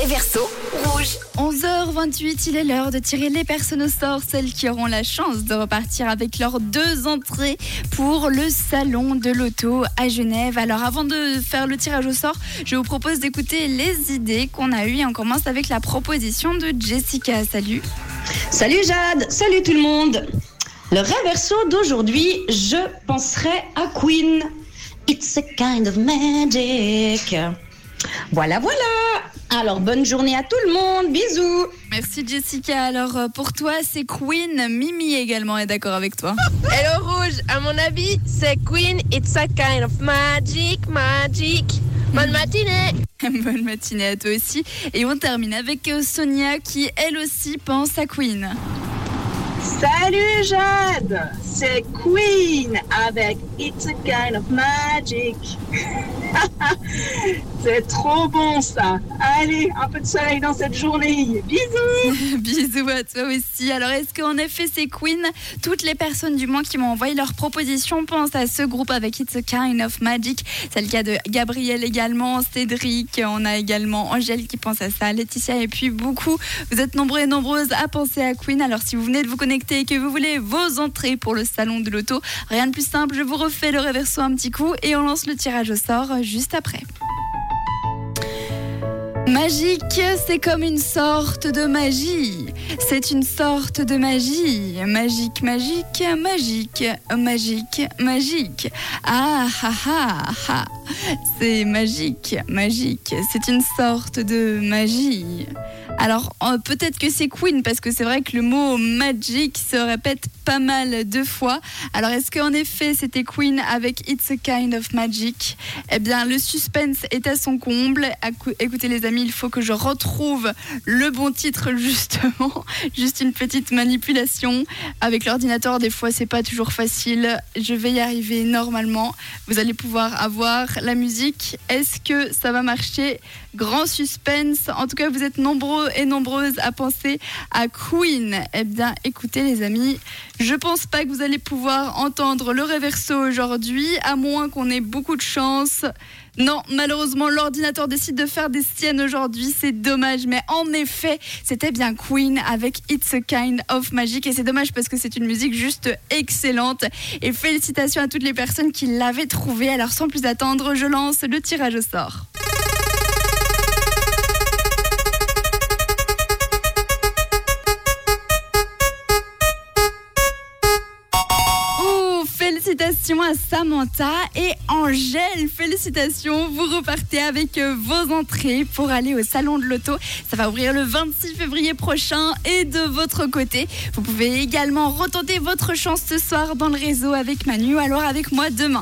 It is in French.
réverso rouge. 11h28, il est l'heure de tirer les personnes au sort, celles qui auront la chance de repartir avec leurs deux entrées pour le salon de l'auto à Genève. Alors avant de faire le tirage au sort, je vous propose d'écouter les idées qu'on a eues on commence avec la proposition de Jessica. Salut. Salut Jade, salut tout le monde. Le réverso d'aujourd'hui, je penserai à Queen. It's a kind of magic. Voilà, voilà. Alors, bonne journée à tout le monde. Bisous. Merci Jessica. Alors euh, pour toi, c'est Queen. Mimi également est d'accord avec toi. Hello Rouge, à mon avis, c'est Queen, it's a kind of magic, magic. Bonne matinée Bonne matinée à toi aussi. Et on termine avec euh, Sonia qui elle aussi pense à Queen. Salut Jade, c'est Queen avec It's a Kind of Magic. c'est trop bon ça. Allez, un peu de soleil dans cette journée. Bisous. Bisous à toi aussi. Alors est-ce qu'en effet c'est Queen? Toutes les personnes du moins qui m'ont envoyé leurs propositions pensent à ce groupe avec It's a Kind of Magic. C'est le cas de Gabriel également, Cédric, on a également Angèle qui pense à ça, Laetitia et puis beaucoup. Vous êtes nombreux et nombreuses à penser à Queen. Alors si vous venez de vous que vous voulez vos entrées pour le salon de l'auto, rien de plus simple, je vous refais le réverso un petit coup et on lance le tirage au sort juste après. Magique, c'est comme une sorte de magie. C'est une sorte de magie. Magique, magique, magique, magique, magique. Ah, ah, ah, ah. C'est magique, magique. C'est une sorte de magie. Alors euh, peut-être que c'est Queen parce que c'est vrai que le mot magic se répète pas mal de fois. Alors est-ce qu'en effet c'était Queen avec It's a Kind of Magic? Eh bien le suspense est à son comble. Écoutez les amis, il faut que je retrouve le bon titre justement. Juste une petite manipulation avec l'ordinateur. Des fois c'est pas toujours facile. Je vais y arriver normalement. Vous allez pouvoir avoir la musique. Est-ce que ça va marcher? Grand suspense. En tout cas vous êtes nombreux et nombreuses à penser à Queen. Eh bien, écoutez les amis, je pense pas que vous allez pouvoir entendre le réverso aujourd'hui, à moins qu'on ait beaucoup de chance. Non, malheureusement, l'ordinateur décide de faire des siennes aujourd'hui. C'est dommage, mais en effet, c'était bien Queen avec It's a Kind of Magic. Et c'est dommage parce que c'est une musique juste excellente. Et félicitations à toutes les personnes qui l'avaient trouvée. Alors, sans plus attendre, je lance le tirage au sort. Félicitations à Samantha et Angèle. Félicitations, vous repartez avec euh, vos entrées pour aller au salon de l'auto. Ça va ouvrir le 26 février prochain et de votre côté, vous pouvez également retenter votre chance ce soir dans le réseau avec Manu, alors avec moi demain.